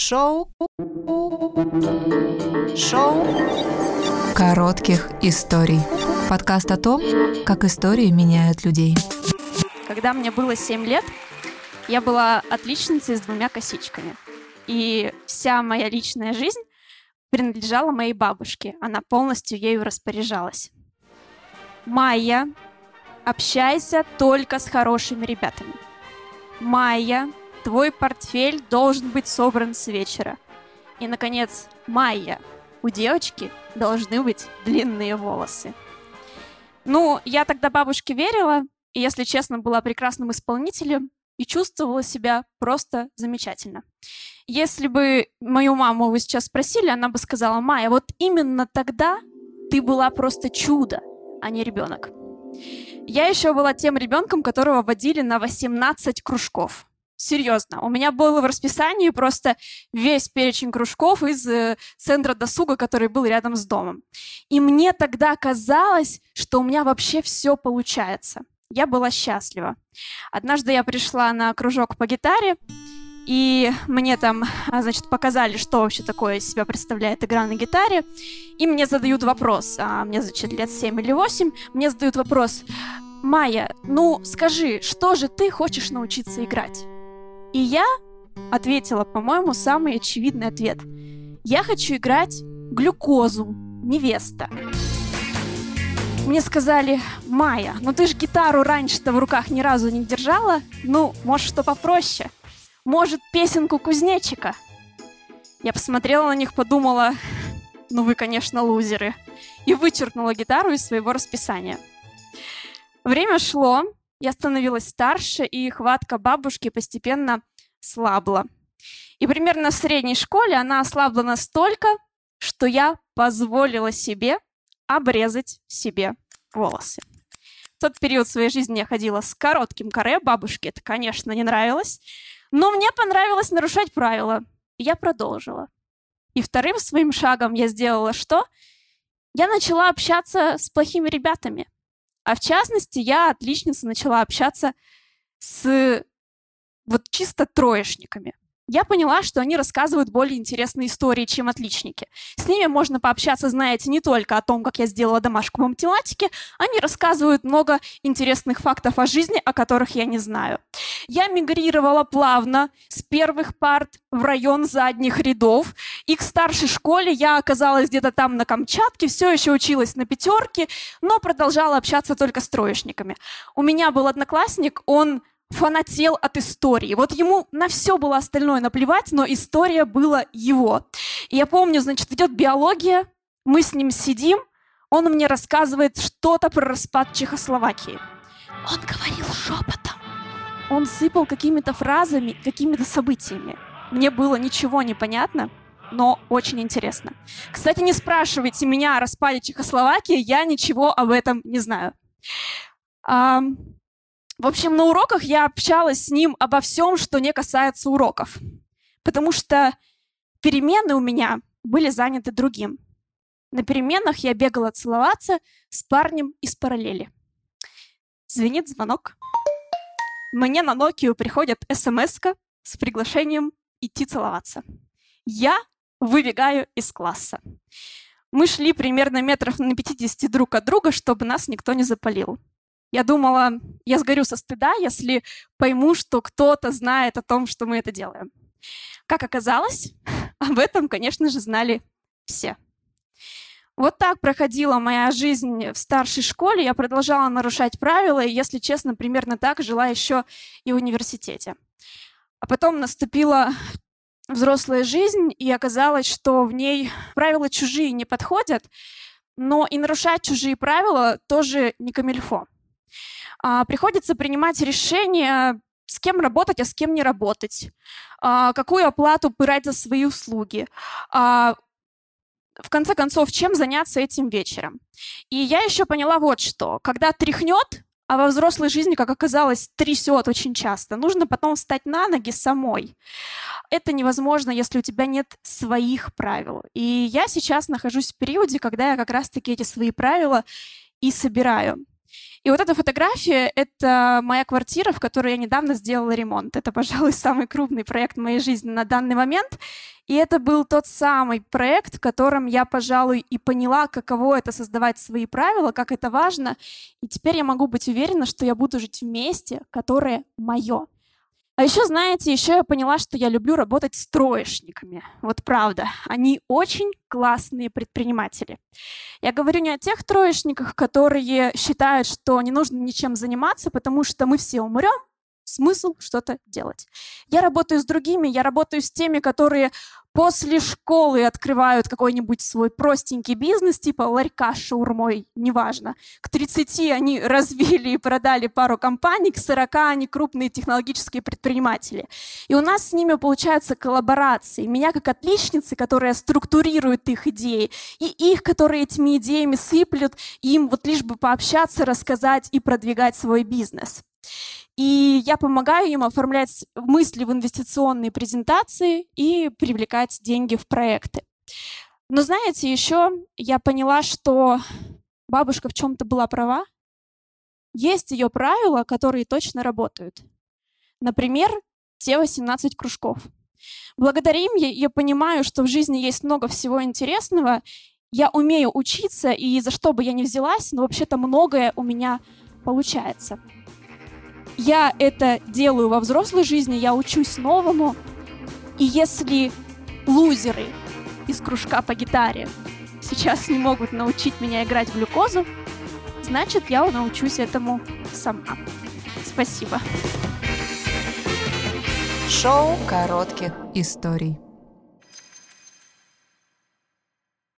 Шоу. Шоу. Коротких историй. Подкаст о том, как истории меняют людей. Когда мне было 7 лет, я была отличницей с двумя косичками. И вся моя личная жизнь принадлежала моей бабушке. Она полностью ею распоряжалась. Майя, общайся только с хорошими ребятами. Майя, твой портфель должен быть собран с вечера. И, наконец, Майя, у девочки должны быть длинные волосы. Ну, я тогда бабушке верила, и, если честно, была прекрасным исполнителем и чувствовала себя просто замечательно. Если бы мою маму вы сейчас спросили, она бы сказала, Майя, вот именно тогда ты была просто чудо, а не ребенок. Я еще была тем ребенком, которого водили на 18 кружков. Серьезно, у меня было в расписании просто весь перечень кружков из э, центра досуга, который был рядом с домом. И мне тогда казалось, что у меня вообще все получается. Я была счастлива. Однажды я пришла на кружок по гитаре, и мне там, а, значит, показали, что вообще такое из себя представляет игра на гитаре. И мне задают вопрос, а мне, значит, лет 7 или 8, мне задают вопрос, Майя, ну скажи, что же ты хочешь научиться играть? И я ответила, по-моему, самый очевидный ответ. Я хочу играть глюкозу, невеста. Мне сказали, Майя, ну ты же гитару раньше-то в руках ни разу не держала. Ну, может, что попроще? Может, песенку кузнечика? Я посмотрела на них, подумала, ну вы, конечно, лузеры. И вычеркнула гитару из своего расписания. Время шло, я становилась старше, и хватка бабушки постепенно слабла. И примерно в средней школе она ослабла настолько, что я позволила себе обрезать себе волосы. В тот период своей жизни я ходила с коротким каре, бабушке это, конечно, не нравилось, но мне понравилось нарушать правила, и я продолжила. И вторым своим шагом я сделала что? Я начала общаться с плохими ребятами – а в частности, я, отличница, начала общаться с вот чисто троечниками я поняла, что они рассказывают более интересные истории, чем отличники. С ними можно пообщаться, знаете, не только о том, как я сделала домашку по математике, они рассказывают много интересных фактов о жизни, о которых я не знаю. Я мигрировала плавно с первых парт в район задних рядов, и к старшей школе я оказалась где-то там на Камчатке, все еще училась на пятерке, но продолжала общаться только с троечниками. У меня был одноклассник, он фанател от истории. Вот ему на все было остальное наплевать, но история была его. И я помню, значит, идет биология, мы с ним сидим, он мне рассказывает что-то про распад Чехословакии. Он говорил шепотом. Он сыпал какими-то фразами, какими-то событиями. Мне было ничего не понятно, но очень интересно. Кстати, не спрашивайте меня о распаде Чехословакии, я ничего об этом не знаю. В общем, на уроках я общалась с ним обо всем, что не касается уроков, потому что перемены у меня были заняты другим. На переменах я бегала целоваться с парнем из параллели. Звенит звонок. Мне на Nokia приходит смс с приглашением идти целоваться. Я выбегаю из класса. Мы шли примерно метров на 50 друг от друга, чтобы нас никто не запалил. Я думала, я сгорю со стыда, если пойму, что кто-то знает о том, что мы это делаем. Как оказалось, об этом, конечно же, знали все. Вот так проходила моя жизнь в старшей школе. Я продолжала нарушать правила, и, если честно, примерно так жила еще и в университете. А потом наступила взрослая жизнь, и оказалось, что в ней правила чужие не подходят, но и нарушать чужие правила тоже не камильфо приходится принимать решение, с кем работать, а с кем не работать, а, какую оплату брать за свои услуги, а, в конце концов, чем заняться этим вечером. И я еще поняла вот что. Когда тряхнет, а во взрослой жизни, как оказалось, трясет очень часто, нужно потом встать на ноги самой. Это невозможно, если у тебя нет своих правил. И я сейчас нахожусь в периоде, когда я как раз-таки эти свои правила и собираю. И вот эта фотография — это моя квартира, в которой я недавно сделала ремонт. Это, пожалуй, самый крупный проект в моей жизни на данный момент. И это был тот самый проект, в котором я, пожалуй, и поняла, каково это создавать свои правила, как это важно. И теперь я могу быть уверена, что я буду жить в месте, которое мое. А еще, знаете, еще я поняла, что я люблю работать с троечниками. Вот правда, они очень классные предприниматели. Я говорю не о тех троечниках, которые считают, что не нужно ничем заниматься, потому что мы все умрем, смысл что-то делать. Я работаю с другими, я работаю с теми, которые после школы открывают какой-нибудь свой простенький бизнес, типа ларька с шаурмой, неважно. К 30 они развили и продали пару компаний, к 40 они крупные технологические предприниматели. И у нас с ними получаются коллаборации. Меня как отличницы, которая структурирует их идеи, и их, которые этими идеями сыплют, им вот лишь бы пообщаться, рассказать и продвигать свой бизнес. И я помогаю им оформлять мысли в инвестиционные презентации и привлекать деньги в проекты. Но знаете, еще я поняла, что бабушка в чем-то была права. Есть ее правила, которые точно работают. Например, те 18 кружков. Благодаря им я, я понимаю, что в жизни есть много всего интересного. Я умею учиться, и за что бы я ни взялась, но вообще-то многое у меня получается. Я это делаю во взрослой жизни, я учусь новому. И если лузеры из кружка по гитаре сейчас не могут научить меня играть в глюкозу, значит, я научусь этому сама. Спасибо. Шоу коротких историй.